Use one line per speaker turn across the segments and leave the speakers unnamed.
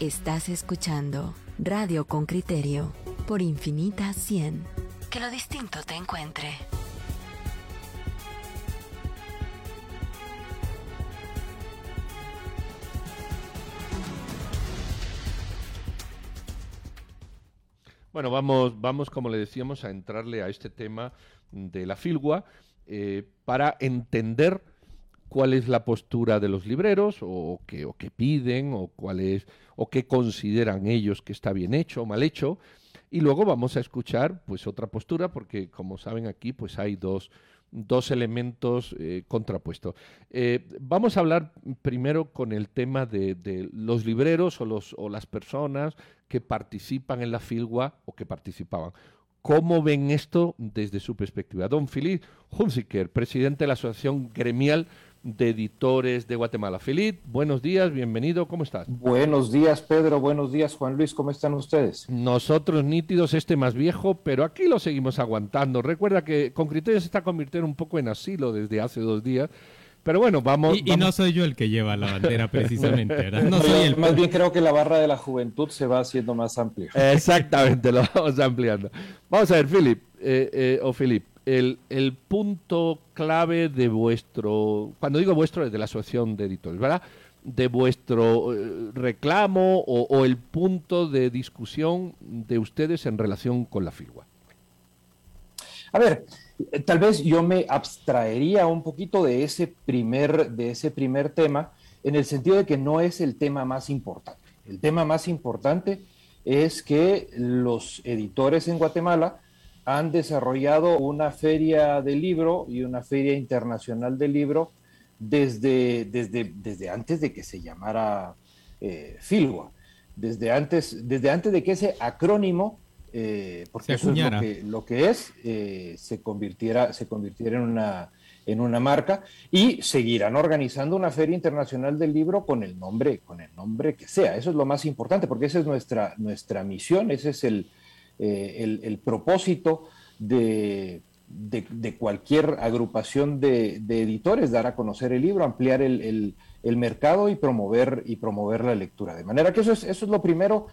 Estás escuchando Radio con Criterio por Infinita 100. Que lo distinto te encuentre.
Bueno, vamos, vamos, como le decíamos, a entrarle a este tema de la filgua eh, para entender cuál es la postura de los libreros o qué, o qué piden o cuál es o qué consideran ellos que está bien hecho o mal hecho y luego vamos a escuchar pues otra postura porque como saben aquí pues hay dos, dos elementos eh, contrapuestos. Eh, vamos a hablar primero con el tema de, de, los libreros o, los, o las personas que participan en la filgua o que participaban. ¿Cómo ven esto desde su perspectiva? Don Philip Hunziker, presidente de la Asociación Gremial de Editores de Guatemala. Filip, buenos días, bienvenido, ¿cómo estás?
Buenos días, Pedro, buenos días, Juan Luis, ¿cómo están ustedes?
Nosotros nítidos, este más viejo, pero aquí lo seguimos aguantando. Recuerda que con criterios se está convirtiendo un poco en asilo desde hace dos días. Pero bueno, vamos
y, y, no soy yo el que lleva la bandera precisamente, ¿verdad? No soy el...
Más bien creo que la barra de la juventud se va haciendo más amplia.
Exactamente, lo vamos ampliando. Vamos a ver, Philip, eh, eh, o Philip, el, punto clave de vuestro, cuando digo vuestro, es de la asociación de editores, ¿verdad? De vuestro eh, reclamo o, o, el punto de discusión de ustedes en relación con la FIGUA.
A ver, tal vez yo me abstraería un poquito de ese primer, de ese primer tema, en el sentido de que no es el tema más importante. El tema más importante es que los editores en Guatemala han desarrollado una feria de libro y una feria internacional de libro desde, desde, desde antes de que se llamara eh, Filgua, desde antes, desde antes de que ese acrónimo, eh, porque eso es lo que, lo que es, eh, se, convirtiera, se convirtiera en una, en una marca y seguirán organizando una feria internacional del libro con el nombre, con el nombre que sea. Eso es lo más importante, porque esa es nuestra, nuestra misión, ese es el, eh, el, propósito de, de, cualquier agrupación de, de, editores, dar a conocer el libro, ampliar el, el, mercado y promover, y promover la lectura. De manera que eso es, eso es lo primero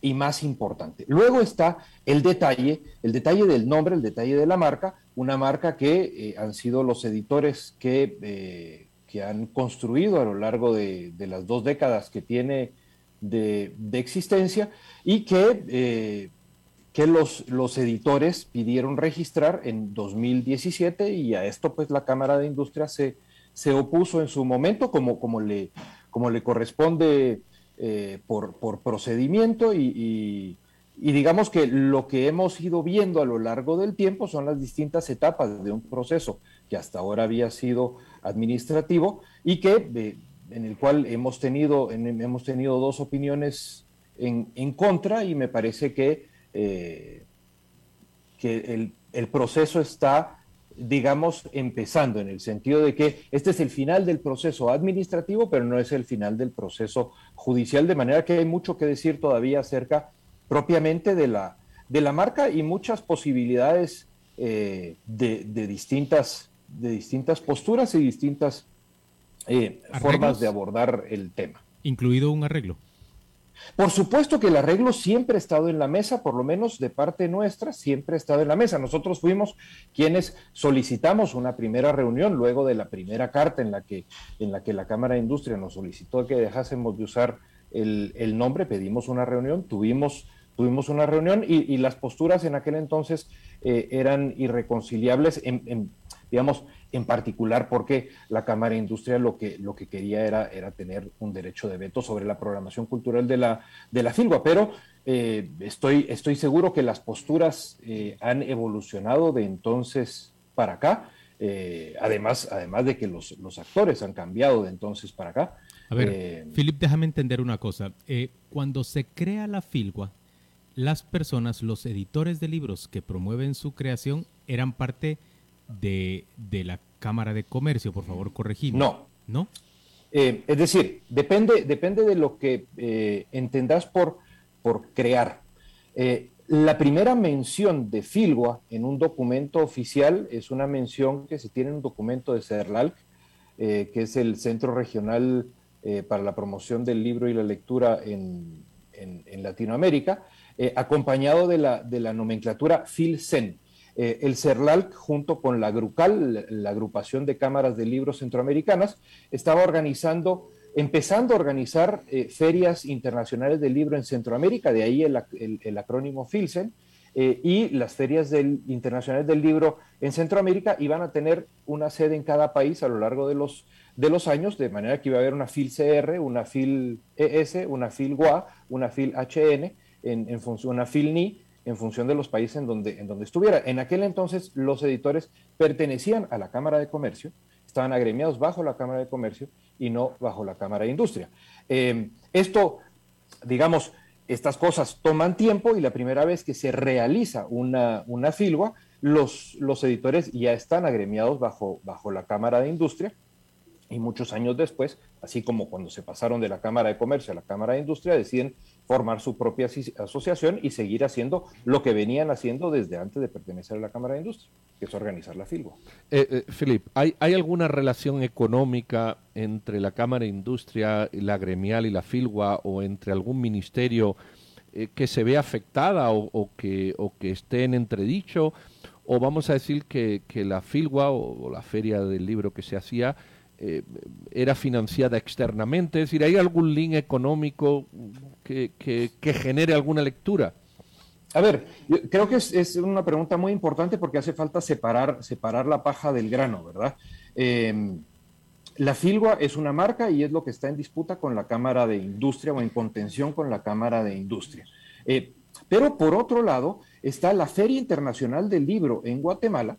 y más importante. Luego está el detalle, el detalle del nombre, el detalle de la marca, una marca que eh, han sido los editores que, eh, que, han construido a lo largo de, de las dos décadas que tiene de, de existencia y que que los, los editores pidieron registrar en 2017 y a esto pues la Cámara de Industria se, se opuso en su momento como, como, le, como le corresponde eh, por, por, procedimiento y, y, y, digamos que lo que hemos ido viendo a lo largo del tiempo son las distintas etapas de un proceso que hasta ahora había sido administrativo y que eh, en el cual hemos tenido, en, hemos tenido dos opiniones en, en contra y me parece que eh, que el, el, proceso está, digamos, empezando, en el sentido de que este es el final del proceso administrativo, pero no es el final del proceso judicial, de manera que hay mucho que decir todavía acerca propiamente de la, de la marca y muchas posibilidades eh, de, de, distintas, de distintas posturas y distintas eh, formas de abordar el tema.
Incluido un arreglo.
Por supuesto que el arreglo siempre ha estado en la mesa, por lo menos de parte nuestra, siempre ha estado en la mesa. Nosotros fuimos quienes solicitamos una primera reunión luego de la primera carta en la que, en la, que la Cámara de Industria nos solicitó que dejásemos de usar el, el nombre, pedimos una reunión, tuvimos, tuvimos una reunión y, las posturas en aquel entonces eh, eran irreconciliables en, en digamos, en particular porque la Cámara de Industria lo que, lo que quería era, era tener un derecho de veto sobre la programación cultural de la, de la FILGUA, pero eh, estoy, estoy seguro que las posturas eh, han evolucionado de entonces para acá, eh, además, además de que los, los, actores han cambiado de entonces para acá.
A ver, Philip, déjame entender una cosa. cuando se crea la FILGUA, las personas, los editores de libros que promueven su creación, eran parte de, de la Cámara de Comercio, por favor, corregime.
No.
¿No?
Eh, es decir, depende, depende de lo que eh, entendas por, por crear. Eh, la primera mención de Filgua en un documento oficial es una mención que se tiene en un documento de CERLAL, que es el Centro Regional para la promoción del libro y la lectura en, Latinoamérica, acompañado de la, de la nomenclatura FILCEN. El CERLALC, junto con la GRUCAL, la agrupación de cámaras de libros centroamericanas, estaba organizando empezando a organizar eh, ferias internacionales del libro en Centroamérica, de ahí el, acrónimo FILSEN, eh, y las ferias del, internacionales del libro en Centroamérica iban a tener una sede en cada país a lo largo de los, de los años, de manera que iba a haber una FIL-CR, una FIL-ES, una FIL-GUA, una FIL-HN, en, en una FIL-NI, en función de los países en donde, en donde estuviera. En aquel entonces los editores pertenecían a la Cámara de Comercio, estaban agremiados bajo la Cámara de Comercio y no bajo la Cámara de Industria. Eh, esto, digamos, estas cosas toman tiempo y la primera vez que se realiza una, una filgua, los, los editores ya están agremiados bajo, bajo la Cámara de Industria y muchos años después, así como cuando se pasaron de la Cámara de Comercio a la Cámara de Industria, deciden formar su propia asociación y seguir haciendo lo que venían haciendo desde antes de pertenecer a la Cámara de Industria, que es organizar la FILGO.
Eh, eh ¿hay, ¿hay alguna relación económica entre la Cámara de Industria, la gremial y la FILGUA o entre algún ministerio eh, que se vea afectada o, que, o esté en entredicho? ¿O vamos a decir que la FILGUA o la feria del libro que se hacía eh, era financiada externamente? Es decir, ¿hay algún link económico que, genere alguna lectura?
A ver, creo que es, una pregunta muy importante porque hace falta separar, separar la paja del grano, ¿verdad? Em, la Filgua es una marca y es lo que está en disputa con la Cámara de Industria o en contención con la Cámara de Industria. Eh, pero por otro lado está la Feria Internacional del Libro en Guatemala,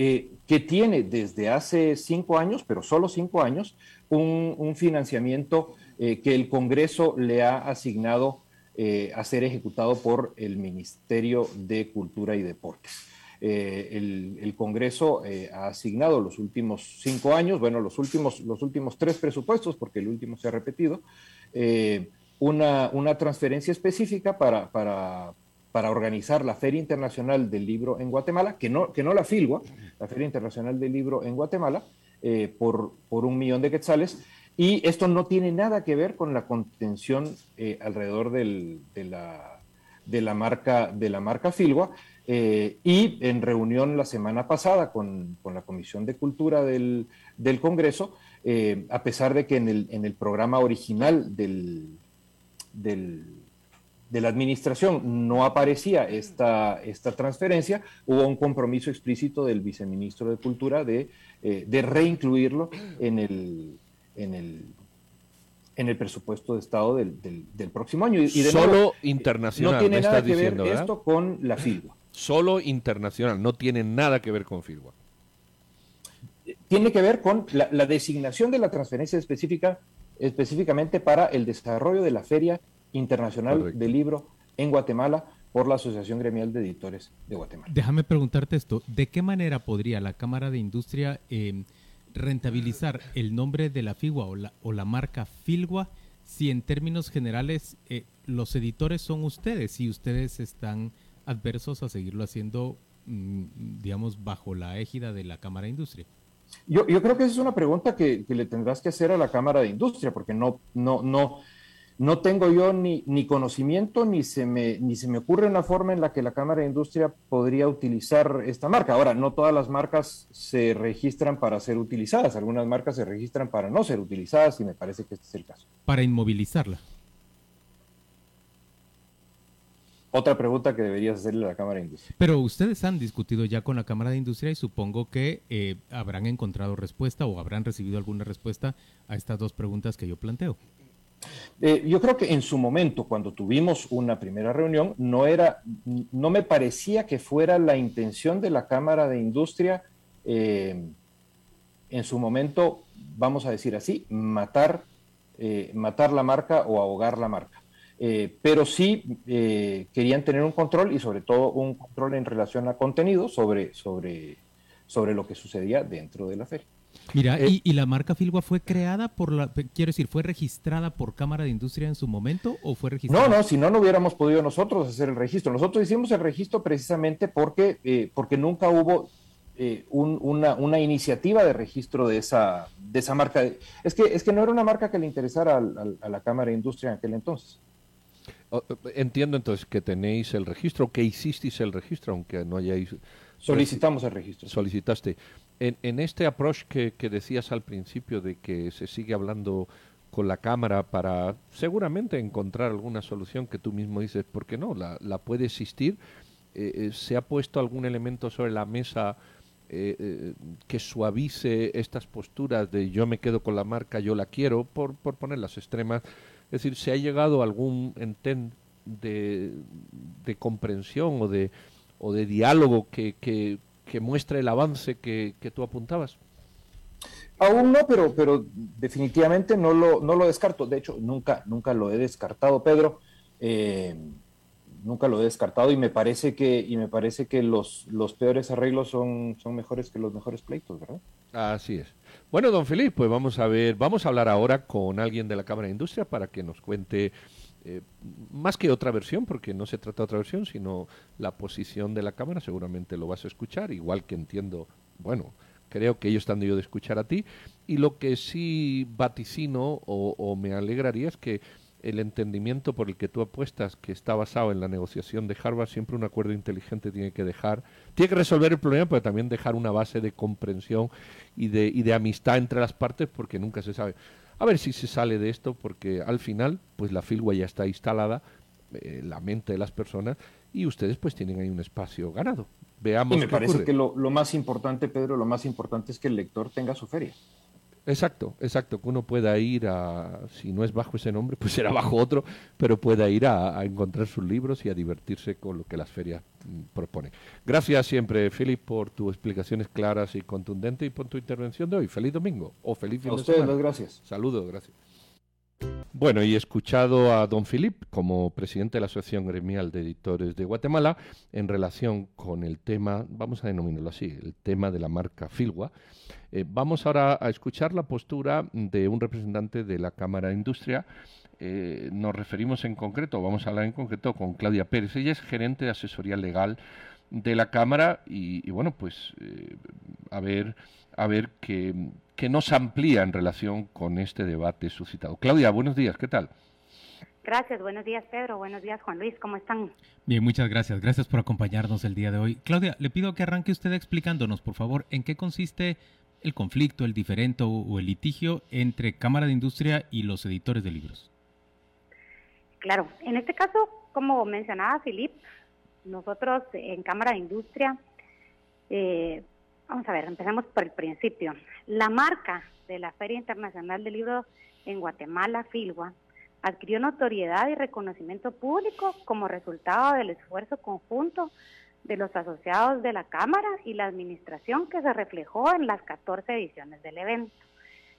eh, que tiene desde hace cinco años, pero solo cinco años, un, financiamiento eh, que el Congreso le ha asignado eh, a ser ejecutado por el Ministerio de Cultura y Deportes. El, Congreso ha asignado los últimos cinco años, bueno, los últimos, los últimos tres presupuestos, porque el último se ha repetido, una, una, transferencia específica para, para, para organizar la Feria Internacional del Libro en Guatemala, que no, que no la Filgua, la Feria Internacional del Libro en Guatemala, eh, por, por, un millón de quetzales. Y esto no tiene nada que ver con la contención eh, alrededor del, de, la, de, la, marca, de la marca Filgua. Eh, y en reunión la semana pasada con, con la Comisión de Cultura del, del Congreso, a pesar de que en el, en el programa original del, del de la administración no aparecía esta, esta transferencia, hubo un compromiso explícito del viceministro de Cultura de, eh, de reincluirlo en el, en el, en el presupuesto de Estado del, del, próximo año.
Y de Solo internacional.
No tiene nada que ver esto con la FILWA.
Solo internacional, no tiene nada que ver con FILWA.
Tiene que ver con la, la designación de la transferencia específica específicamente para el desarrollo de la feria Internacional del Libro en Guatemala por la Asociación Gremial de Editores de Guatemala.
Déjame preguntarte esto, ¿de qué manera podría la Cámara de Industria eh, rentabilizar el nombre de la FIGUA o la, o la marca FILGUA si en términos generales eh, los editores son ustedes y ustedes están adversos a seguirlo haciendo, mm, digamos, bajo la égida de la Cámara de Industria?
Yo, yo creo que esa es una pregunta que, que, le tendrás que hacer a la Cámara de Industria, porque no, no, no, no tengo yo ni, ni conocimiento ni se, me, ni se me ocurre una forma en la que la Cámara de Industria podría utilizar esta marca. Ahora, no todas las marcas se registran para ser utilizadas, algunas marcas se registran para no ser utilizadas y me parece que este es el caso.
Para inmovilizarla.
Otra pregunta que deberías hacerle a la Cámara de Industria.
Pero ustedes han discutido ya con la Cámara de Industria y supongo que eh, habrán encontrado respuesta o habrán recibido alguna respuesta a estas dos preguntas que yo planteo.
Eh, yo creo que en su momento, cuando tuvimos una primera reunión, no era, no me parecía que fuera la intención de la Cámara de Industria, eh, en su momento, vamos a decir así, matar, eh, matar la marca o ahogar la marca. pero sí querían tener un control y sobre todo un control en relación a contenido sobre, sobre, sobre lo que sucedía dentro de la feria.
Mira, eh, y, la marca Filgua fue creada por la, quiero decir, fue registrada por Cámara de Industria en su momento o fue registrada?
No, no, si no, no hubiéramos podido nosotros hacer el registro. Nosotros hicimos el registro precisamente porque, eh, porque nunca hubo eh, una, una, iniciativa de registro de esa, de esa marca. Es que, es que no era una marca que le interesara a la Cámara de Industria en aquel entonces.
Entiendo entonces que tenéis el registro, que hicisteis el registro, aunque no hayáis...
Solicitamos el registro.
Solicitaste. En, este approach que, decías al principio de que se sigue hablando con la Cámara para seguramente encontrar alguna solución que tú mismo dices, ¿por qué no? La, puede existir. Eh, eh, ¿Se ha puesto algún elemento sobre la mesa eh, que suavice estas posturas de yo me quedo con la marca, yo la quiero, por, por poner las extremas. Es decir, ¿se ha llegado a algún enten de, de comprensión o de, o de diálogo que, que, que muestre el avance que, que, tú apuntabas?
Aún no, pero, pero definitivamente no lo, no lo descarto. De hecho, nunca, nunca lo he descartado, Pedro. Eh, nunca lo he descartado y me parece que, y me parece que los, los peores arreglos son, son mejores que los mejores pleitos, ¿verdad?
Así es. Bueno, don Felipe, pues vamos a ver, vamos a hablar ahora con alguien de la Cámara de Industria para que nos cuente eh, más que otra versión, porque no se trata de otra versión, sino la posición de la Cámara, seguramente lo vas a escuchar, igual que entiendo, bueno, creo que ellos están yo de escuchar a ti, y lo que sí vaticino o, o me alegraría es que el entendimiento por el que tú apuestas, que está basado en la negociación de Harvard, siempre un acuerdo inteligente tiene que dejar, tiene que resolver el problema, pero también dejar una base de comprensión y de, y de amistad entre las partes, porque nunca se sabe. A ver si se sale de esto, porque al final, pues la filgua ya está instalada en eh, la mente de las personas y ustedes pues tienen ahí un espacio ganado. Veamos.
Y me parece que lo, lo más importante, Pedro, lo más importante es que el lector tenga su feria.
Exacto, exacto, que uno pueda ir a, si no es bajo ese nombre, pues será bajo otro, pero pueda ir a, encontrar sus libros y a divertirse con lo que las ferias mm, proponen. Gracias siempre, Philip, por tus explicaciones claras y contundentes y por tu intervención de hoy. Feliz domingo o feliz fin
a ustedes, gracias.
Saludos, gracias. Bueno, y escuchado a don Philip como presidente de la Asociación Gremial de Editores de Guatemala en relación con el tema, vamos a denominarlo así, el tema de la marca Filwa. Eh, vamos ahora a escuchar la postura de un representante de la Cámara de Industria. Eh, nos referimos en concreto, vamos a hablar en concreto con Claudia Pérez. Ella es gerente de asesoría legal de la Cámara y, bueno, pues eh, a ver, a ver qué, qué nos amplía en relación con este debate suscitado. Claudia, buenos días, ¿qué tal?
Gracias, buenos días Pedro, buenos días Juan Luis, ¿cómo están?
Bien, muchas gracias, gracias por acompañarnos el día de hoy. Claudia, le pido que arranque usted explicándonos, por favor, en qué consiste el conflicto, el diferente o el litigio entre Cámara de Industria y los editores de libros.
Claro, en este caso, como mencionaba Filip, nosotros en Cámara de Industria, eh, vamos a ver, empezamos por el principio. La marca de la Feria Internacional del Libro en Guatemala, Filgua, adquirió notoriedad y reconocimiento público como resultado del esfuerzo conjunto de los asociados de la Cámara y la Administración que se reflejó en las 14 ediciones del evento.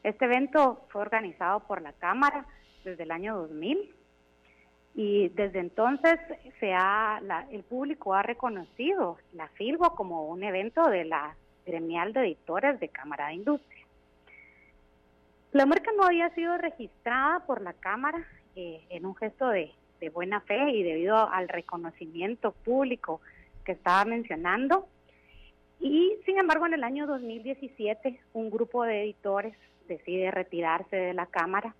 Este evento fue organizado por la Cámara desde el año 2000 y desde entonces se ha, el público ha reconocido la FILGO como un evento de la gremial de editores de Cámara de Industria. La marca no había sido registrada por la Cámara eh, en un gesto de, de buena fe y debido al reconocimiento público que estaba mencionando. Y sin embargo, en el año 2017, un grupo de editores decide retirarse de la Cámara.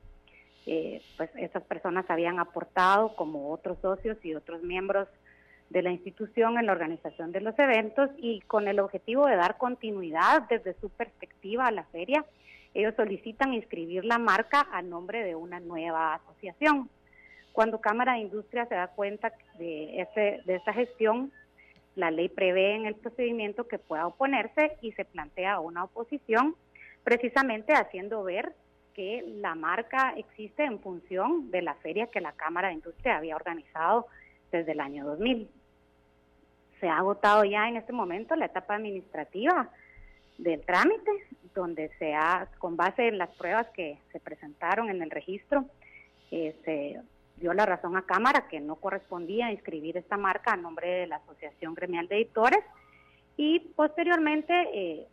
Eh, pues esas personas habían aportado como otros socios y otros miembros de la institución en la organización de los eventos y con el objetivo de dar continuidad desde su perspectiva a la feria, ellos solicitan inscribir la marca a nombre de una nueva asociación. Cuando Cámara de Industria se da cuenta de, ese, de esa gestión, la ley prevé en el procedimiento que pueda oponerse y se plantea una oposición, precisamente haciendo ver que la marca existe en función de la feria que la Cámara de Industria había organizado desde el año 2000. Se ha agotado ya en este momento la etapa administrativa del trámite, donde se ha, con base en las pruebas que se presentaron en el registro, eh, se dio la razón a Cámara que no correspondía inscribir esta marca a nombre de la Asociación Gremial de Editores y posteriormente eh,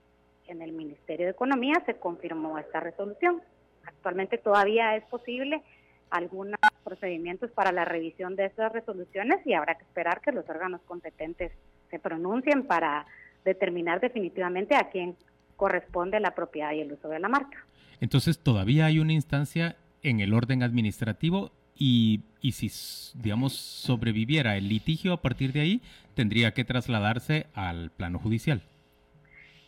en el Ministerio de Economía se confirmó esta resolución. Actualmente todavía es posible algunos procedimientos para la revisión de estas resoluciones y habrá que esperar que los órganos competentes se pronuncien para determinar definitivamente a quién corresponde la propiedad y el uso de la marca.
Entonces, todavía hay una instancia en el orden administrativo y, y, si, digamos, sobreviviera el litigio a partir de ahí, tendría que trasladarse al plano judicial.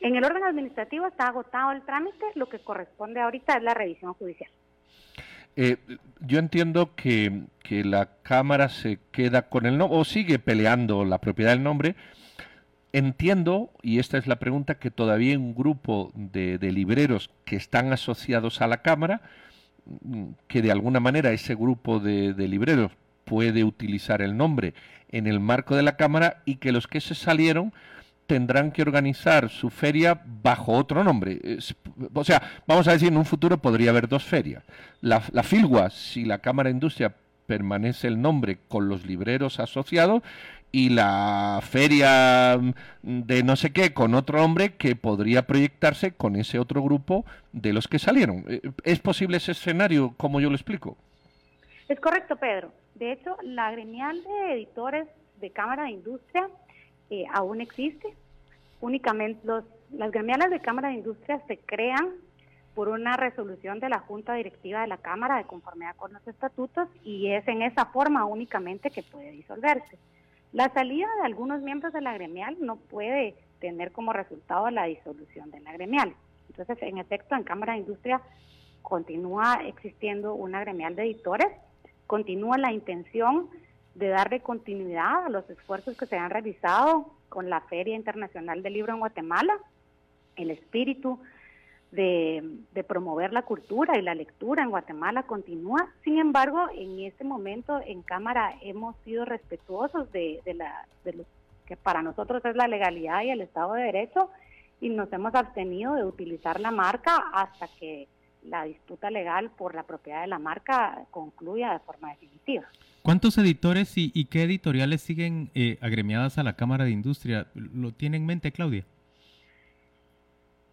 En el orden administrativo está agotado el trámite, lo que corresponde ahorita es la revisión judicial.
Eh, yo entiendo que, que, la Cámara se queda con el nombre o sigue peleando la propiedad del nombre. Entiendo, y esta es la pregunta, que todavía hay un grupo de, de libreros que están asociados a la Cámara, mm, que de alguna manera ese grupo de, de libreros puede utilizar el nombre en el marco de la Cámara y que los que se salieron tendrán que organizar su feria bajo otro nombre. o sea, vamos a decir, en un futuro podría haber dos ferias. La, la Filgua, si la Cámara de Industria permanece el nombre con los libreros asociados, y la feria de no sé qué con otro nombre que podría proyectarse con ese otro grupo de los que salieron. Eh, ¿Es posible ese escenario como yo lo explico?
Es correcto, Pedro. De hecho, la gremial de editores de Cámara de Industria eh, aún existe. Únicamente los, las gremiales de Cámara de Industria se crean por una resolución de la Junta Directiva de la Cámara de conformidad con los estatutos y es en esa forma únicamente que puede disolverse. La salida de algunos miembros de la gremial no puede tener como resultado la disolución de la gremial. Entonces, en efecto, en Cámara de Industria continúa existiendo una gremial de editores, continúa la intención de darle continuidad a los esfuerzos que se han realizado con la Feria Internacional del Libro en Guatemala, el espíritu de, promover la cultura y la lectura en Guatemala continúa. Sin embargo, en este momento en Cámara hemos sido respetuosos de, la, de lo que para nosotros es la legalidad y el Estado de Derecho y nos hemos abstenido de utilizar la marca hasta que la disputa legal por la propiedad de la marca concluya de forma definitiva.
¿Cuántos editores y, qué editoriales siguen eh, agremiadas a la Cámara de Industria? ¿Lo tiene en mente, Claudia?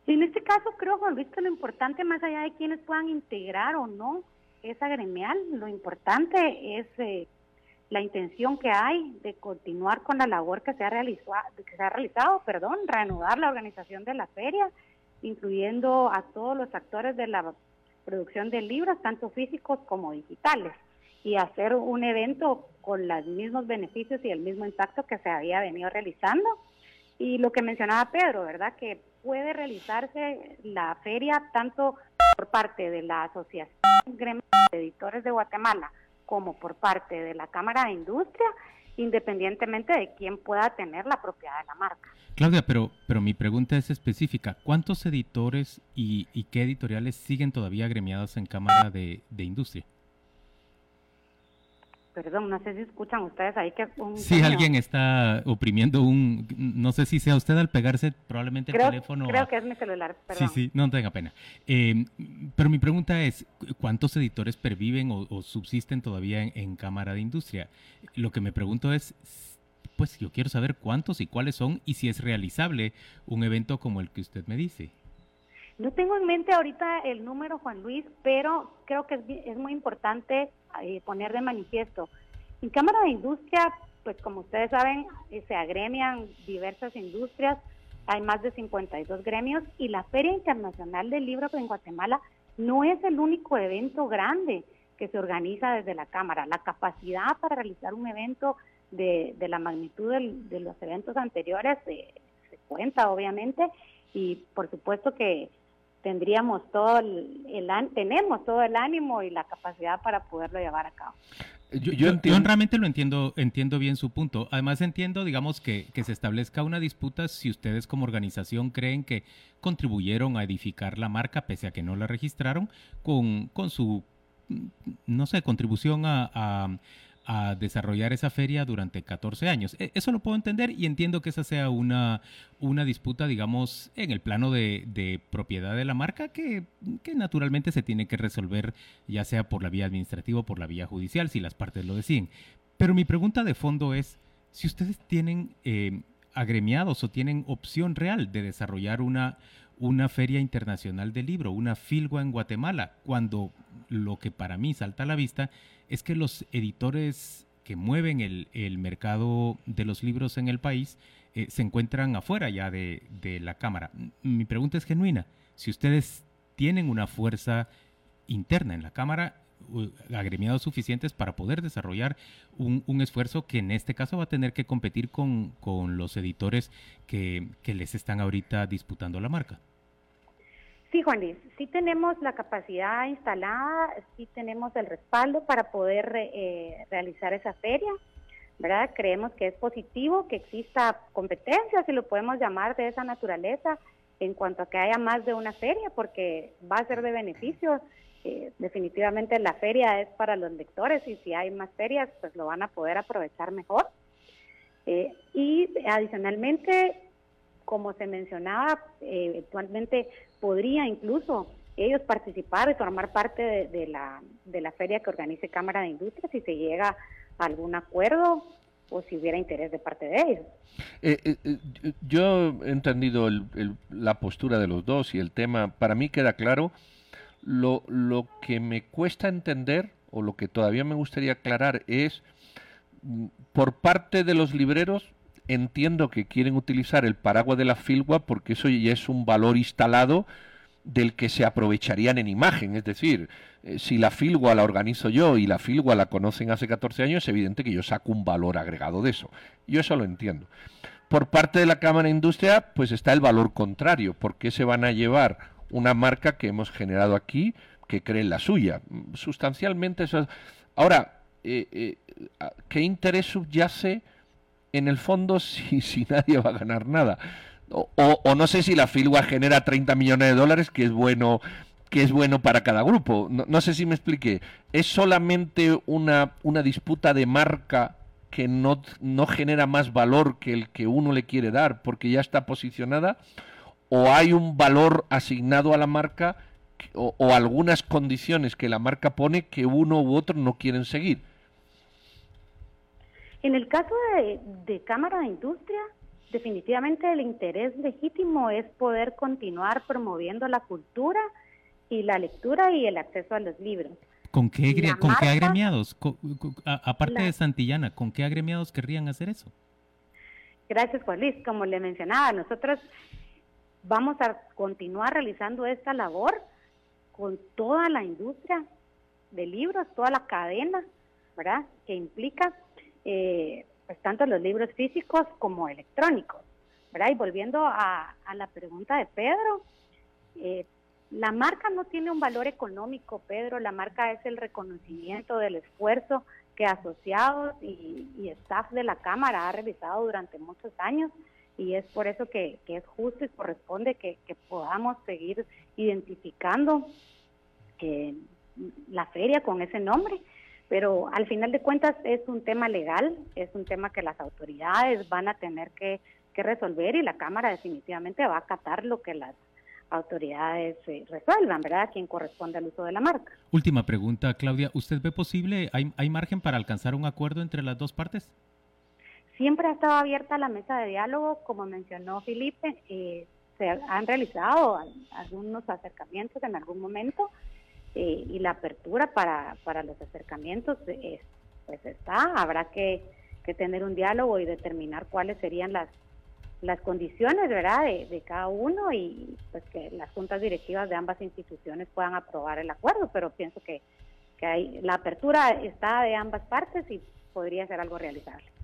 En este caso, creo, Juan Luis, que lo importante, más allá de quienes puedan integrar o no esa gremial, lo importante es eh, la intención que hay de continuar con la labor que se ha realizado, que se ha realizado, perdón, reanudar la organización de la feria, incluyendo a todos los actores de la producción de libros, tanto físicos como digitales y hacer un evento con los mismos beneficios y el mismo impacto que se había venido realizando. Y lo que mencionaba Pedro, ¿verdad? Que puede realizarse la feria tanto por parte de la Asociación de Editores de Guatemala como por parte de la Cámara de Industria, independientemente de quién pueda tener la propiedad de la marca.
Claudia, pero, pero mi pregunta es específica. ¿Cuántos editores y, y qué editoriales siguen todavía agremiados en Cámara de, de Industria?
Perdón, no sé si escuchan ustedes ahí que
un... Sí, alguien está oprimiendo un... No sé si sea usted al pegarse probablemente
el
teléfono...
Creo que es mi celular, perdón.
Sí, sí, no tenga pena. Eh, pero mi pregunta es, ¿cuántos editores perviven o, subsisten todavía en, Cámara de Industria? Lo que me pregunto es, pues yo quiero saber cuántos y cuáles son y si es realizable un evento como el que usted me dice.
No tengo en mente ahorita el número, Juan Luis, pero creo que es, es muy importante eh, poner de manifiesto. En Cámara de Industria, pues como ustedes saben, eh, se agremian diversas industrias, hay más de 52 gremios y la Feria Internacional del Libro en Guatemala no es el único evento grande que se organiza desde la Cámara. La capacidad para realizar un evento de, la magnitud de los eventos anteriores eh, se cuenta, obviamente, y por supuesto que tendríamos todo el, tenemos todo el ánimo y la capacidad para poderlo llevar a cabo.
Yo, realmente lo entiendo, entiendo bien su punto. Además entiendo, digamos, que, que se establezca una disputa si ustedes como organización creen que contribuyeron a edificar la marca, pese a que no la registraron, con, con su, no sé, contribución a a desarrollar esa feria durante 14 años. E, eso lo puedo entender y entiendo que esa sea una, una disputa, digamos, en el plano de, propiedad de la marca que, que, naturalmente se tiene que resolver ya sea por la vía administrativa o por la vía judicial, si las partes lo deciden. Pero mi pregunta de fondo es, si ustedes tienen eh, agremiados o tienen opción real de desarrollar una, una feria internacional del libro, una filgua en Guatemala, cuando lo que para mí salta a la vista es que los editores que mueven el, mercado de los libros en el país eh, se encuentran afuera ya de, la Cámara. Mi pregunta es genuina. Si ustedes tienen una fuerza interna en la Cámara, agremiados suficientes para poder desarrollar un, esfuerzo que en este caso va a tener que competir con, los editores que, les están ahorita disputando la marca.
Sí, Juan Luis, sí tenemos la capacidad instalada, sí tenemos el respaldo para poder eh, realizar esa feria. ¿verdad? Creemos que es positivo que exista competencia, si lo podemos llamar de esa naturaleza, en cuanto a que haya más de una feria, porque va a ser de beneficio. Eh, definitivamente la feria es para los lectores y si hay más ferias, pues lo van a poder aprovechar mejor. Eh, y adicionalmente, como se mencionaba, eh, eventualmente podría incluso ellos participar y formar parte de, la, de la feria que organice Cámara de Industria si se llega algún acuerdo o si hubiera interés de parte de ellos.
Eh, eh, eh, yo he entendido la postura de los dos y el tema, para mí queda claro. Lo, lo que me cuesta entender, o lo que todavía me gustaría aclarar, es mm, por parte de los libreros, entiendo que quieren utilizar el paraguas de la filgua porque eso ya es un valor instalado del que se aprovecharían en imagen. Es decir, eh, si la filgua la organizo yo y la filgua la conocen hace 14 años, es evidente que yo saco un valor agregado de eso. Yo eso lo entiendo. Por parte de la Cámara de Industria, pues está el valor contrario. ¿Por qué se van a llevar una marca que hemos generado aquí que creen la suya? Sustancialmente eso Ahora, eh, eh, ¿qué interés subyace en el fondo si, si nadie va a ganar nada? O, no sé si la Filwa genera 30 millones de dólares, que es bueno que es bueno para cada grupo. No, sé si me expliqué. ¿Es solamente una, una disputa de marca que no, no genera más valor que el que uno le quiere dar porque ya está posicionada? ¿O hay un valor asignado a la marca o, algunas condiciones que la marca pone que uno u otro no quieren seguir?
En el caso de, de Cámara de Industria, definitivamente el interés legítimo es poder continuar promoviendo la cultura y la lectura y el acceso a los libros.
¿Con qué, ¿con qué agremiados? aparte de Santillana, ¿con qué agremiados querrían hacer eso?
Gracias, Juan Luis. Como le mencionaba, nosotros vamos a continuar realizando esta labor con toda la industria de libros, toda la cadena, ¿verdad? Que implica eh, pues tanto los libros físicos como electrónicos. ¿verdad? Y volviendo a, la pregunta de Pedro, eh, la marca no tiene un valor económico, Pedro, la marca es el reconocimiento del esfuerzo que asociados y, staff de la Cámara ha realizado durante muchos años y es por eso que, es justo y corresponde que, podamos seguir identificando eh, la feria con ese nombre pero al final de cuentas es un tema legal, es un tema que las autoridades van a tener que, resolver y la Cámara definitivamente va a acatar lo que las autoridades eh, resuelvan, ¿verdad? A quien corresponde al uso de la marca.
Última pregunta, Claudia. ¿Usted ve posible, hay, hay margen para alcanzar un acuerdo entre las dos partes?
Siempre ha estado abierta la mesa de diálogo, como mencionó Felipe, eh, se han realizado algunos acercamientos en algún momento eh, y la apertura para, para los acercamientos eh, pues está, habrá que, tener un diálogo y determinar cuáles serían las, las condiciones ¿verdad? De, cada uno y pues que las juntas directivas de ambas instituciones puedan aprobar el acuerdo, pero pienso que, que hay, la apertura está de ambas partes y podría ser algo realizable.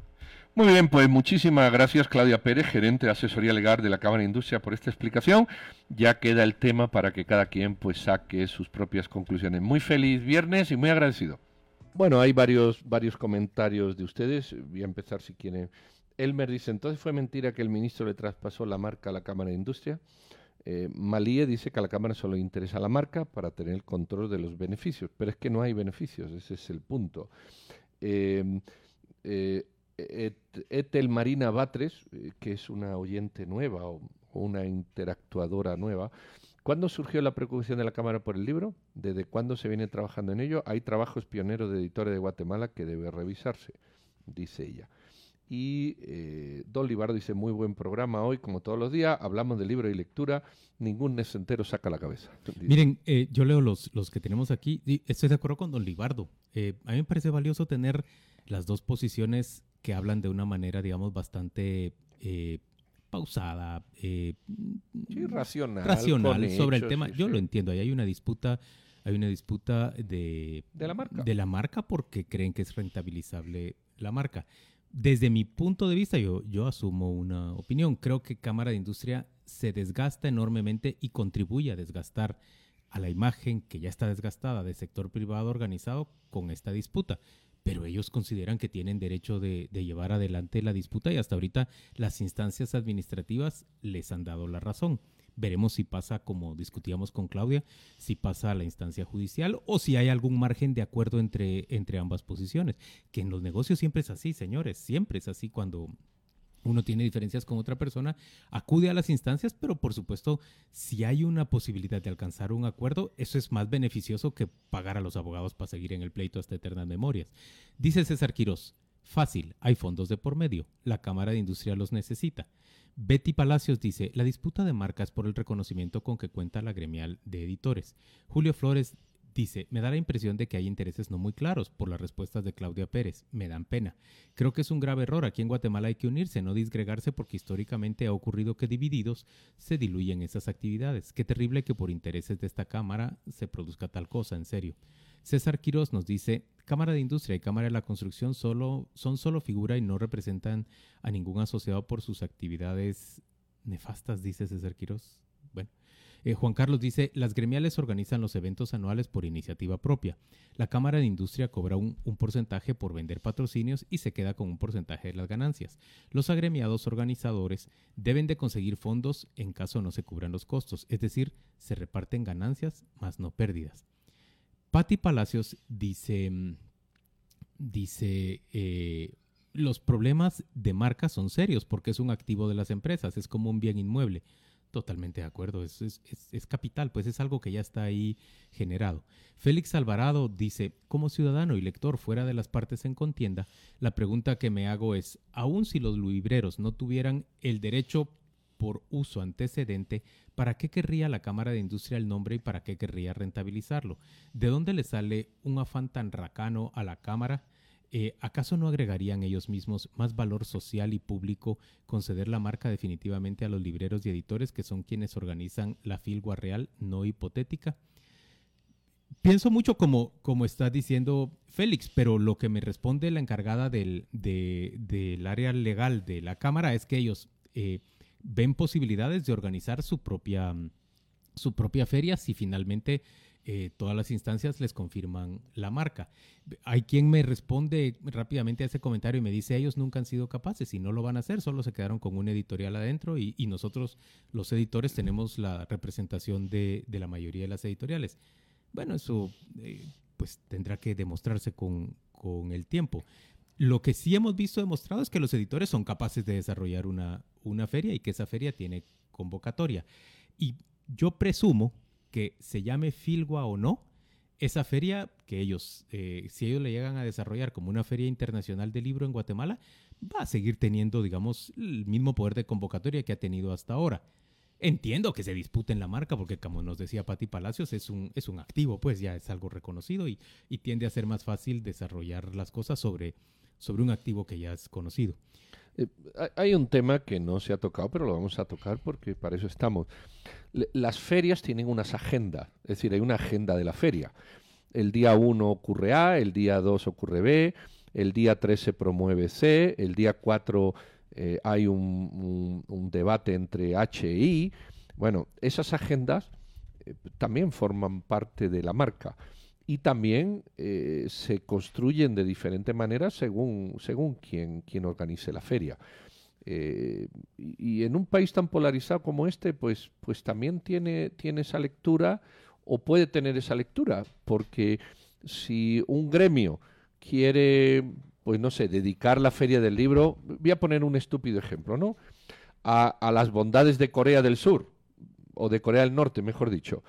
Muy bien, pues muchísimas gracias Claudia Pérez, gerente de asesoría legal de la Cámara de Industria, por esta explicación. Ya queda el tema para que cada quien pues saque sus propias conclusiones. Muy feliz viernes y muy agradecido. Bueno, hay varios, varios comentarios de ustedes. Voy a empezar si quieren. Elmer dice, entonces fue mentira que el ministro le traspasó la marca a la Cámara de Industria. Eh, dice que a la Cámara solo le interesa la marca para tener el control de los beneficios, pero es que no hay beneficios, ese es el punto. Eh, eh, Etel Marina Batres, eh, que es una oyente nueva o, una interactuadora nueva, ¿cuándo surgió la preocupación de la Cámara por el libro? ¿Desde cuándo se viene trabajando en ello? Hay trabajos pioneros de editores de Guatemala que debe revisarse, dice ella. Y eh, Don Libardo dice, muy buen programa hoy, como todos los días, hablamos de libro y lectura, ningún entero saca la cabeza.
Miren, eh, yo leo los, los que tenemos aquí, y estoy de acuerdo con Don Libardo. a mí me parece valioso tener las dos posiciones que hablan de una manera, digamos, bastante eh, pausada, eh,
racional,
racional sobre el tema. Yo lo entiendo, ahí hay una disputa, hay una disputa de,
de la marca.
De la marca porque creen que es rentabilizable la marca. Desde mi punto de vista, yo, yo asumo una opinión. Creo que Cámara de Industria se desgasta enormemente y contribuye a desgastar a la imagen que ya está desgastada del sector privado organizado con esta disputa. Pero ellos consideran que tienen derecho de, llevar adelante la disputa y hasta ahorita las instancias administrativas les han dado la razón. Veremos si pasa, como discutíamos con Claudia, si pasa a la instancia judicial o si hay algún margen de acuerdo entre, entre ambas posiciones. Que en los negocios siempre es así, señores, siempre es así cuando, uno tiene diferencias con otra persona, acude a las instancias, pero por supuesto, si hay una posibilidad de alcanzar un acuerdo, eso es más beneficioso que pagar a los abogados para seguir en el pleito hasta eternas memorias. Dice César Quirós, fácil, hay fondos de por medio, la Cámara de Industria los necesita. Betty Palacios dice, la disputa de marcas por el reconocimiento con que cuenta la gremial de editores. Julio Flores Dice, me da la impresión de que hay intereses no muy claros por las respuestas de Claudia Pérez. Me dan pena. Creo que es un grave error. Aquí en Guatemala hay que unirse, no disgregarse porque históricamente ha ocurrido que divididos se diluyen esas actividades. Qué terrible que por intereses de esta Cámara se produzca tal cosa, en serio. César Quiroz nos dice, Cámara de Industria y Cámara de la Construcción solo, son solo figura y no representan a ningún asociado por sus actividades nefastas, dice César Quiroz. Bueno, eh, Juan Carlos dice, las gremiales organizan los eventos anuales por iniciativa propia. La Cámara de Industria cobra un, porcentaje por vender patrocinios y se queda con un porcentaje de las ganancias. Los agremiados organizadores deben de conseguir fondos en caso no se cubran los costos, es decir, se reparten ganancias más no pérdidas. Patti Palacios dice, mm, dice eh, los problemas de marca son serios porque es un activo de las empresas, es como un bien inmueble. Totalmente de acuerdo, es, es, capital, pues es algo que ya está ahí generado. Félix Alvarado dice, como ciudadano y lector fuera de las partes en contienda, la pregunta que me hago es, aun si los libreros no tuvieran el derecho por uso antecedente, ¿para qué querría la Cámara de Industria el nombre y para qué querría rentabilizarlo? ¿De dónde le sale un afán tan racano a la Cámara? Eh, ¿acaso no agregarían ellos mismos más valor social y público conceder la marca definitivamente a los libreros y editores que son quienes organizan la filgua real, no hipotética? Pienso mucho como, como está diciendo Félix, pero lo que me responde la encargada del, área legal de la Cámara es que ellos eh, ven posibilidades de organizar su propia, su propia feria si finalmente eh, todas las instancias les confirman la marca. Hay quien me responde rápidamente a ese comentario y me dice, ellos nunca han sido capaces y no lo van a hacer, solo se quedaron con un editorial adentro y, nosotros los editores tenemos la representación de, la mayoría de las editoriales. Bueno, eso eh, pues tendrá que demostrarse con, el tiempo. Lo que sí hemos visto demostrado es que los editores son capaces de desarrollar una, una feria y que esa feria tiene convocatoria. Y yo presumo que se llame Filgua o no, esa feria que ellos, eh, si ellos le llegan a desarrollar como una feria internacional de libro en Guatemala, va a seguir teniendo, digamos, el mismo poder de convocatoria que ha tenido hasta ahora. Entiendo que se disputen la marca porque, como nos decía Patti Palacios, es un, es un activo, pues ya es algo reconocido y, y tiende a ser más fácil desarrollar las cosas sobre, sobre un activo que ya es conocido.
Eh, hay un tema que no se ha tocado, pero lo vamos a tocar porque para eso estamos. las ferias tienen unas agendas, es decir, hay una agenda de la feria. El día 1 ocurre A, el día 2 ocurre B, el día 3 se promueve C, el día 4 eh, hay un, debate entre H e I. Bueno, esas agendas eh, también forman parte de la marca y también eh, se construyen de diferente manera según, según quien, quien organice la feria. Eh, y, en un país tan polarizado como este, pues, pues también tiene, tiene esa lectura o puede tener esa lectura, porque si un gremio quiere, pues no sé, dedicar la feria del libro, voy a poner un estúpido ejemplo, ¿no? A, a las bondades de Corea del Sur, o de Corea del Norte, mejor dicho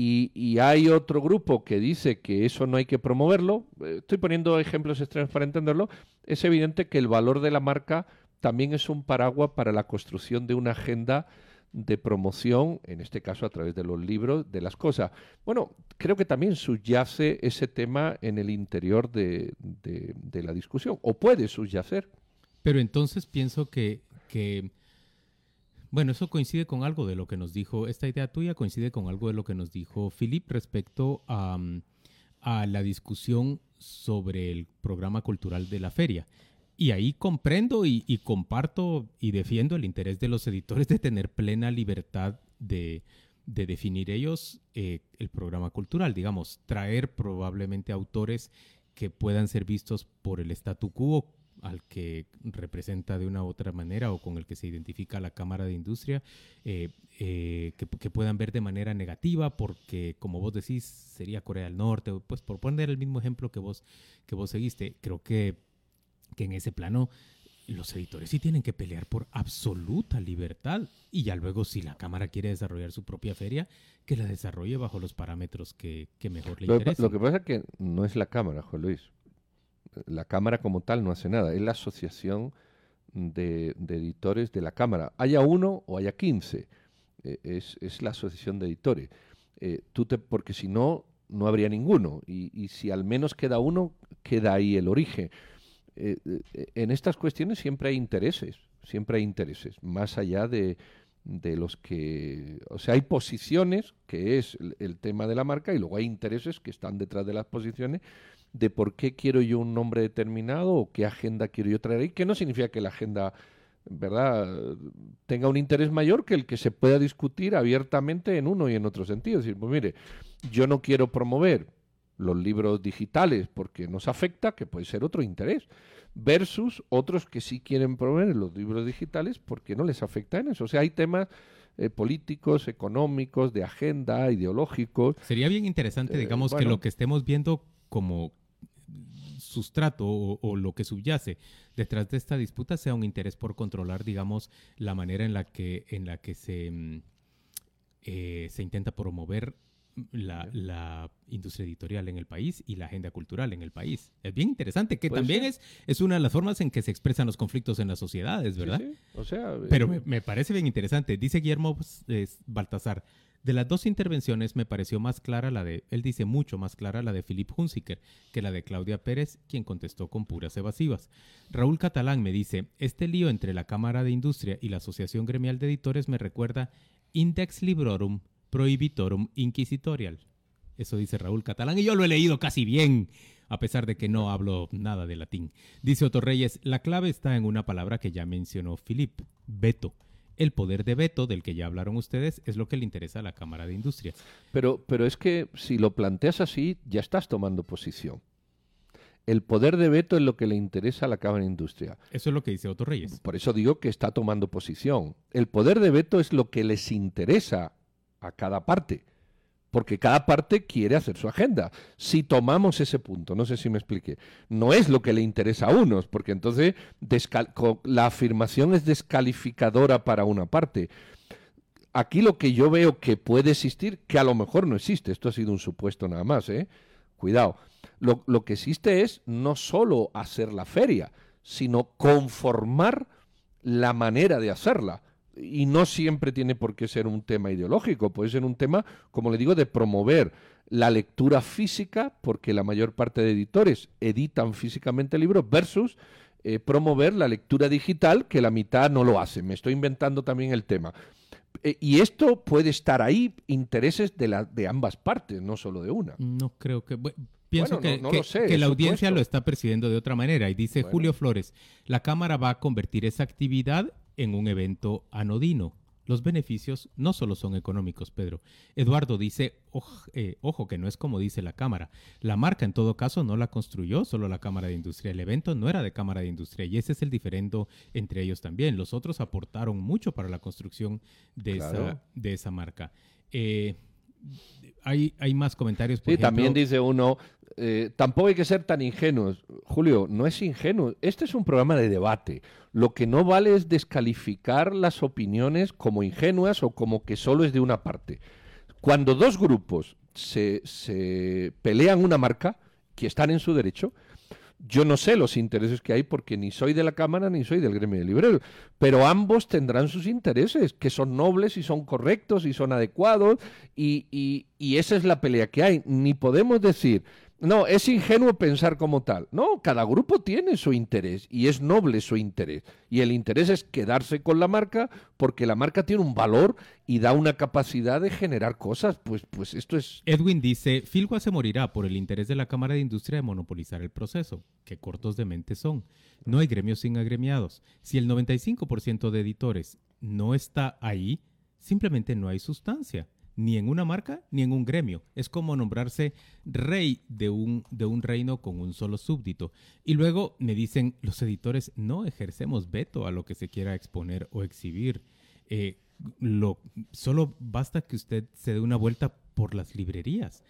y, hay otro grupo que dice que eso no hay que promoverlo, eh, estoy poniendo ejemplos extremos para entenderlo, es evidente que el valor de la marca también es un paraguas para la construcción de una agenda de promoción, en este caso a través de los libros, de las cosas. Bueno, creo que también subyace ese tema en el interior de, la discusión, o puede subyacer.
Pero entonces pienso que que, bueno, eso coincide con algo de lo que nos dijo, esta idea tuya coincide con algo de lo que nos dijo Philip respecto a, a la discusión sobre el programa cultural de la feria. Y ahí comprendo y, comparto y defiendo el interés de los editores de tener plena libertad de, de definir ellos eh, el programa cultural, digamos, traer probablemente autores que puedan ser vistos por el statu quo al que representa de una u otra manera o con el que se identifica la Cámara de Industria, eh, eh, que, que, puedan ver de manera negativa, porque como vos decís, sería Corea del Norte, pues por poner el mismo ejemplo que vos, que vos seguiste, creo que, que en ese plano los editores sí tienen que pelear por absoluta libertad y ya luego si la Cámara quiere desarrollar su propia feria, que la desarrolle bajo los parámetros que, que mejor le
lo,
interesen.
Lo que pasa es que no es la Cámara, Juan Luis. La Cámara como tal no hace nada, es la asociación de, editores de la Cámara. Haya uno o haya quince, eh, es, es, la asociación de editores. Eh, tú te, porque si no, no habría ninguno. Y, y si al menos queda uno, queda ahí el origen. Eh, en estas cuestiones siempre hay intereses, siempre hay intereses, más allá de, de, los que... O sea, hay posiciones, que es el, tema de la marca, y luego hay intereses que están detrás de las posiciones de por qué quiero yo un nombre determinado o qué agenda quiero yo traer ahí, que no significa que la agenda... ¿verdad? tenga un interés mayor que el que se pueda discutir abiertamente en uno y en otro sentido. Es decir, pues mire, yo no quiero promover los libros digitales porque nos afecta, que puede ser otro interés, versus otros que sí quieren promover los libros digitales porque no les afecta en eso. O sea, hay temas eh, políticos, económicos, de agenda, ideológicos.
Sería bien interesante, eh, digamos, bueno, que lo que estemos viendo como sustrato o, o, lo que subyace detrás de esta disputa sea un interés por controlar, digamos, la manera en la que, en la que se, eh, se intenta promover la, la, industria editorial en el país y la agenda cultural en el país. Es bien interesante, que también es, es una de las formas en que se expresan los conflictos en las sociedades, ¿verdad?
Sí, sí. O sea,
Pero
eh,
me, me, parece bien interesante. Dice Guillermo eh, Baltasar, de las dos intervenciones me pareció más clara la de, él dice mucho más clara la de Philip Hunziker que la de Claudia Pérez, quien contestó con puras evasivas. Raúl Catalán me dice, este lío entre la Cámara de Industria y la Asociación Gremial de Editores me recuerda Index Librorum Prohibitorum Inquisitorial. Eso dice Raúl Catalán y yo lo he leído casi bien, a pesar de que no hablo nada de latín. Dice Otto Reyes, la clave está en una palabra que ya mencionó Philip, veto. El poder de veto del que ya hablaron ustedes es lo que le interesa a la Cámara de Industria.
Pero, pero es que si lo planteas así, ya estás tomando posición. El poder de veto es lo que le interesa a la Cámara de Industria.
Eso es lo que dice Otto Reyes.
Por eso digo que está tomando posición. El poder de veto es lo que les interesa a cada parte, porque cada parte quiere hacer su agenda. Si tomamos ese punto, no sé si me expliqué, no es lo que le interesa a unos, porque entonces la afirmación es descalificadora para una parte. Aquí lo que yo veo que puede existir, que a lo mejor no existe, esto ha sido un supuesto nada más, ¿eh? cuidado, lo, lo que existe es no solo hacer la feria, sino conformar la manera de hacerla y no siempre tiene por qué ser un tema ideológico, puede ser un tema, como le digo, de promover la lectura física, porque la mayor parte de editores editan físicamente libros, versus eh, promover la lectura digital, que la mitad no lo hace. Me estoy inventando también el tema. Eh, y esto puede estar ahí, intereses de, la, de ambas partes, no solo de una.
No creo que... Bueno, Pienso
bueno,
que,
no, no
que,
lo sé,
que la audiencia lo está percibiendo de otra manera. Y dice
Bueno.
Julio Flores, la Cámara va a convertir esa actividad en un evento anodino. Los beneficios no solo son económicos, Pedro. Eduardo dice, "Oj- eh, ojo, que no es como dice la Cámara. La marca en todo caso no la construyó solo la Cámara de Industria. El evento no era de Cámara de Industria y ese es el diferendo entre ellos también. Los otros aportaron mucho para la construcción de,
Claro.
esa, de esa marca. Eh, hay, hay más comentarios. Por
Sí,
ejemplo,
también dice uno, eh, tampoco hay que ser tan ingenuos. Julio, no es ingenuo. Este es un programa de debate. Lo que no vale es descalificar las opiniones como ingenuas o como que solo es de una parte. Cuando dos grupos se, se pelean una marca, que están en su derecho, yo no sé los intereses que hay porque ni soy de la Cámara ni soy del gremio de libreros, pero ambos tendrán sus intereses, que son nobles y son correctos y son adecuados, y, y- y esa es la pelea que hay. Ni podemos decir no, es ingenuo pensar como tal. No, cada grupo tiene su interés y es noble su interés. Y el interés es quedarse con la marca porque la marca tiene un valor y da una capacidad de generar cosas. Pues, pues esto es...
Edwin dice, Filgua se morirá por el interés de la Cámara de Industria de monopolizar el proceso. Qué cortos de mente son. No hay gremios sin agremiados. Si el 95% de editores no está ahí, simplemente no hay sustancia ni en una marca ni en un gremio. Es como nombrarse rey de un, de un reino con un solo súbdito. Y luego me dicen, los editores no ejercemos veto a lo que se quiera exponer o exhibir. Eh, lo, solo basta que usted se dé una vuelta por las librerías.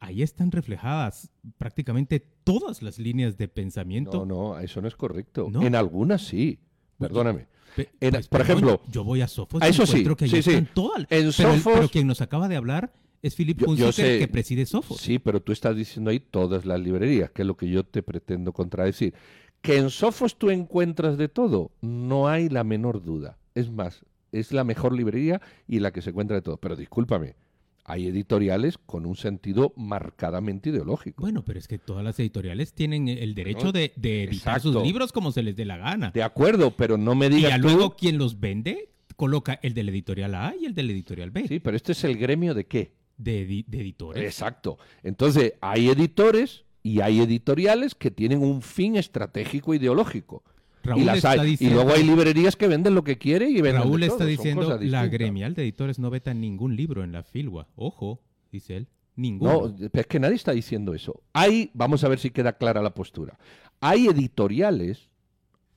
Ahí están reflejadas prácticamente todas las líneas de pensamiento.
No, no, eso no es correcto. En algunas sí. Perdóname.
Pues,
por ejemplo,
yo voy a Sofos
a eso sí,
que
sí, sí.
todas.
En
pero,
Sofos,
pero quien nos acaba de hablar es Philip Hunziker, que preside Sofos.
Sí, pero tú estás diciendo ahí todas las librerías, que es lo que yo te pretendo contradecir. Que en Sofos tú encuentras de todo, no hay la menor duda. Es más, es la mejor librería y la que se encuentra de todo. Pero discúlpame, hay editoriales con un sentido marcadamente ideológico.
Bueno, pero es que todas las editoriales tienen el derecho de, editar sus libros como se les dé la gana.
De acuerdo, pero no me digas.
Y luego quien los vende coloca el del editorial A y el del editorial B.
Sí, pero este es el gremio de qué?
De, de editores.
Exacto. Entonces, hay editores y hay editoriales que tienen un fin estratégico ideológico y, luego hay librerías que venden lo que quiere y venden
Raúl está diciendo, la gremial de editores no veta ningún libro en la Filwa. Ojo, dice él, ninguno.
No, es que nadie está diciendo eso. Hay, vamos a ver si queda clara la postura. Hay editoriales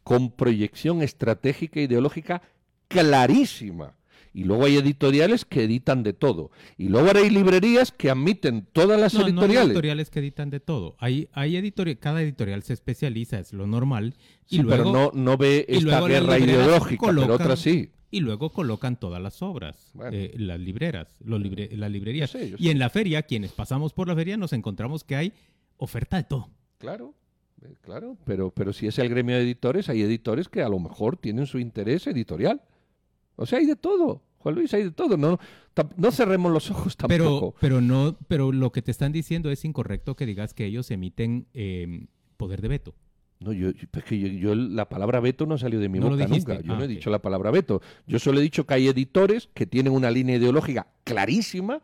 con proyección estratégica e ideológica clarísima y luego hay editoriales que editan de todo. Y luego hay librerías que admiten todas las editoriales. No hay
editoriales que editan de todo. Hay, hay editorial, cada editorial se especializa, es lo normal.
Y luego, pero no, no ve esta guerra ideológica, pero otras sí.
Y luego colocan todas las obras, eh, las libreras, los las librerías. y en la feria, quienes pasamos por la feria, nos encontramos que hay oferta de todo.
Claro. Eh, claro, pero, pero si es el gremio de editores, hay editores que a lo mejor tienen su interés editorial. O sea, hay de todo. Juan Luis, hay de todo. No, no cerremos los ojos
tampoco. Pero, pero, no, pero lo que te están diciendo es incorrecto que digas que ellos emiten em, poder de veto.
No, yo, es que yo, la palabra veto no salió de mi boca nunca. Yo no he ah, dicho la palabra veto. Yo solo he dicho que hay editores que tienen una línea ideológica clarísima,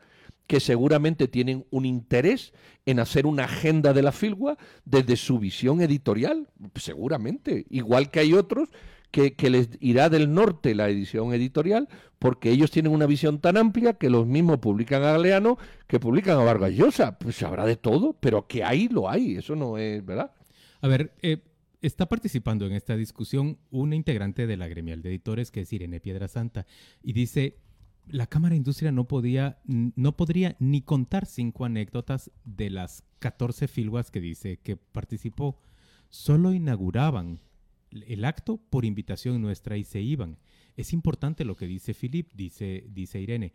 que seguramente tienen un interés en hacer una agenda de la filgua desde su visión editorial, seguramente. Igual que hay otros que, les irá del norte la edición editorial, porque ellos tienen una visión tan amplia que los mismos publican a Galeano que publican a Vargas Llosa. Pues habrá de todo, pero que hay, lo hay, eso no es verdad.
A ver, eh, está participando en esta discusión una integrante de la gremial de editores, que es Irene Piedra Santa, y dice, la Cámara de Industria no, podía, no podría ni contar cinco anécdotas de las 14 filguas que dice que participó. Solo inauguraban el acto por invitación nuestra y se iban. Es importante lo que dice Philip, dice, dice Irene.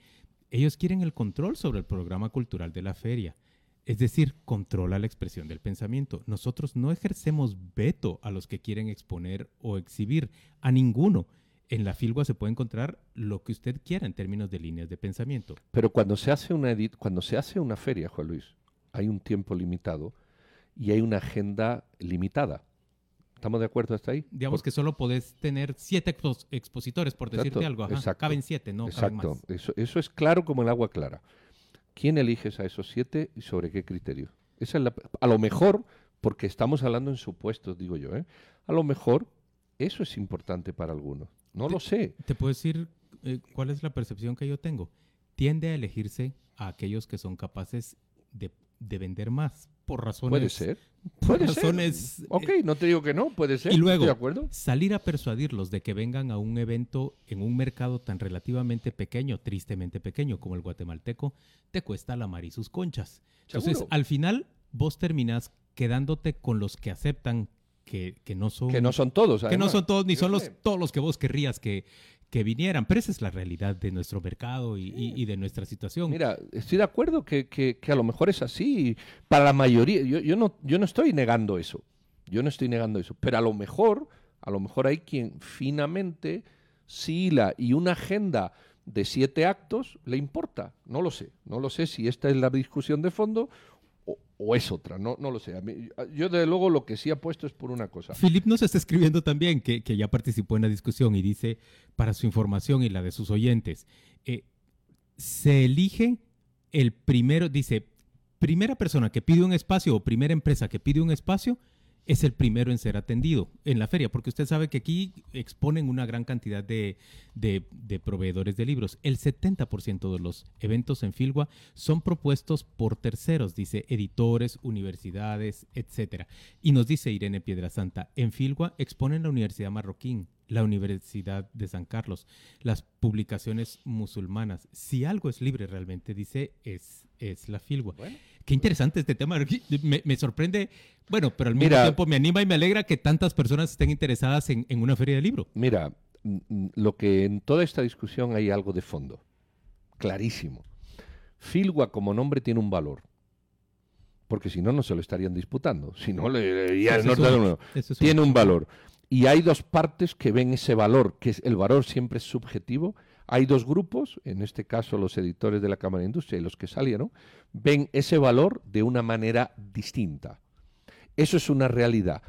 Ellos quieren el control sobre el programa cultural de la feria. Es decir, controla la expresión del pensamiento. Nosotros no ejercemos veto a los que quieren exponer o exhibir, a ninguno. En la filgua se puede encontrar lo que usted quiera en términos de líneas de pensamiento.
Pero cuando se hace una edit, cuando se hace una feria, Juan Luis, hay un tiempo limitado y hay una agenda limitada. ¿Estamos de acuerdo hasta ahí?
Digamos que solo podés tener siete expositores, por decirte algo. Caben siete, ¿no?
Exacto. Eso, eso es claro como el agua clara. ¿Quién eliges a esos siete y sobre qué criterio? Esa es la, a lo mejor, porque estamos hablando en supuestos, digo yo, ¿eh? a lo mejor eso es importante para algunos. No lo sé.
Te puedo decir eh, cuál es la percepción que yo tengo. Tiende a elegirse a aquellos que son capaces de, de vender más por razones.
Puede ser. Puede
razones.
Ok, no te digo que no, puede ser.
Y luego, de acuerdo? salir a persuadirlos de que vengan a un evento en un mercado tan relativamente pequeño, tristemente pequeño como el guatemalteco, te cuesta la mar y sus conchas. Entonces, al final, vos terminás quedándote con los que aceptan que, que no son.
Que no son todos.
Que no son todos, ni son los, todos los que vos querrías que, que vinieran. Pero esa es la realidad de nuestro mercado y, de nuestra situación.
Mira, estoy de acuerdo que, que, a lo mejor es así. Para la mayoría, yo, yo, no, yo no estoy negando eso. Yo no estoy negando eso. Pero a lo mejor, a lo mejor hay quien finamente sí y una agenda de siete actos le importa. No lo sé. No lo sé si esta es la discusión de fondo o es otra, no, no lo sé. yo desde luego lo que sí apuesto es por una cosa.
Philip nos está escribiendo también que, ya participó en la discusión y dice, para su información y la de sus oyentes, eh, se elige el primero, dice, primera persona que pide un espacio o primera empresa que pide un espacio, es el primero en ser atendido en la feria, porque usted sabe que aquí exponen una gran cantidad de, proveedores de libros. El 70% de los eventos en Filgua son propuestos por terceros, dice editores, universidades, etc. Y nos dice Irene Piedrasanta, en Filgua exponen la Universidad Marroquín, la Universidad de San Carlos, las publicaciones musulmanas. Si algo es libre realmente, dice, es, es la Filgua. Qué interesante este tema. Me, sorprende, bueno, pero al mismo tiempo me anima y me alegra que tantas personas estén interesadas en, una feria de libro.
Mira, lo que en toda esta discusión hay algo de fondo, clarísimo. Filgua como nombre tiene un valor, porque si no, no se lo estarían disputando. Si no, le, ya tiene un valor. Y hay dos partes que ven ese valor, que es, el valor siempre es subjetivo hay dos grupos, en este caso los editores de la Cámara de Industria y los que salieron, ven ese valor de una manera distinta. Eso es una realidad.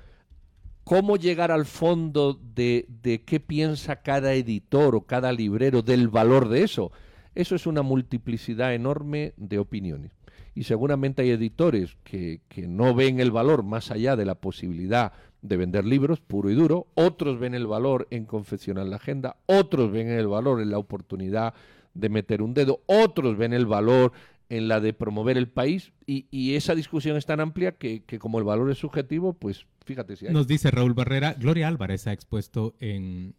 ¿Cómo llegar al fondo de, de qué piensa cada editor o cada librero del valor de eso? Eso es una multiplicidad enorme de opiniones. Y seguramente hay editores que, que no ven el valor más allá de la posibilidad de vender libros puro y duro, otros ven el valor en confeccionar la agenda, otros ven el valor en la oportunidad de meter un dedo, otros ven el valor en la de promover el país y, esa discusión es tan amplia que, que, como el valor es subjetivo, pues fíjate si hay.
Nos dice Raúl Barrera, Gloria Álvarez ha expuesto en,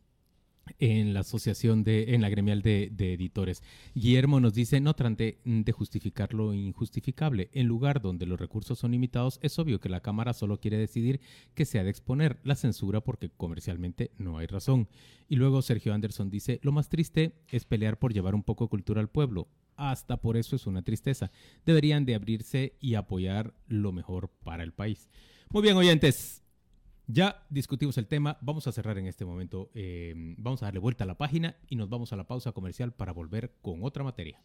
en la asociación de, en la gremial de, editores. Guillermo nos dice, no trate de justificar lo injustificable. En lugar donde los recursos son limitados, es obvio que la Cámara solo quiere decidir que se ha de exponer la censura porque comercialmente no hay razón. Y luego Sergio Anderson dice, lo más triste es pelear por llevar un poco de cultura al pueblo. Hasta por eso es una tristeza. Deberían de abrirse y apoyar lo mejor para el país. Muy bien, oyentes. Ya discutimos el tema, vamos a cerrar en este momento, eh, vamos a darle vuelta a la página y nos vamos a la pausa comercial para volver con otra materia.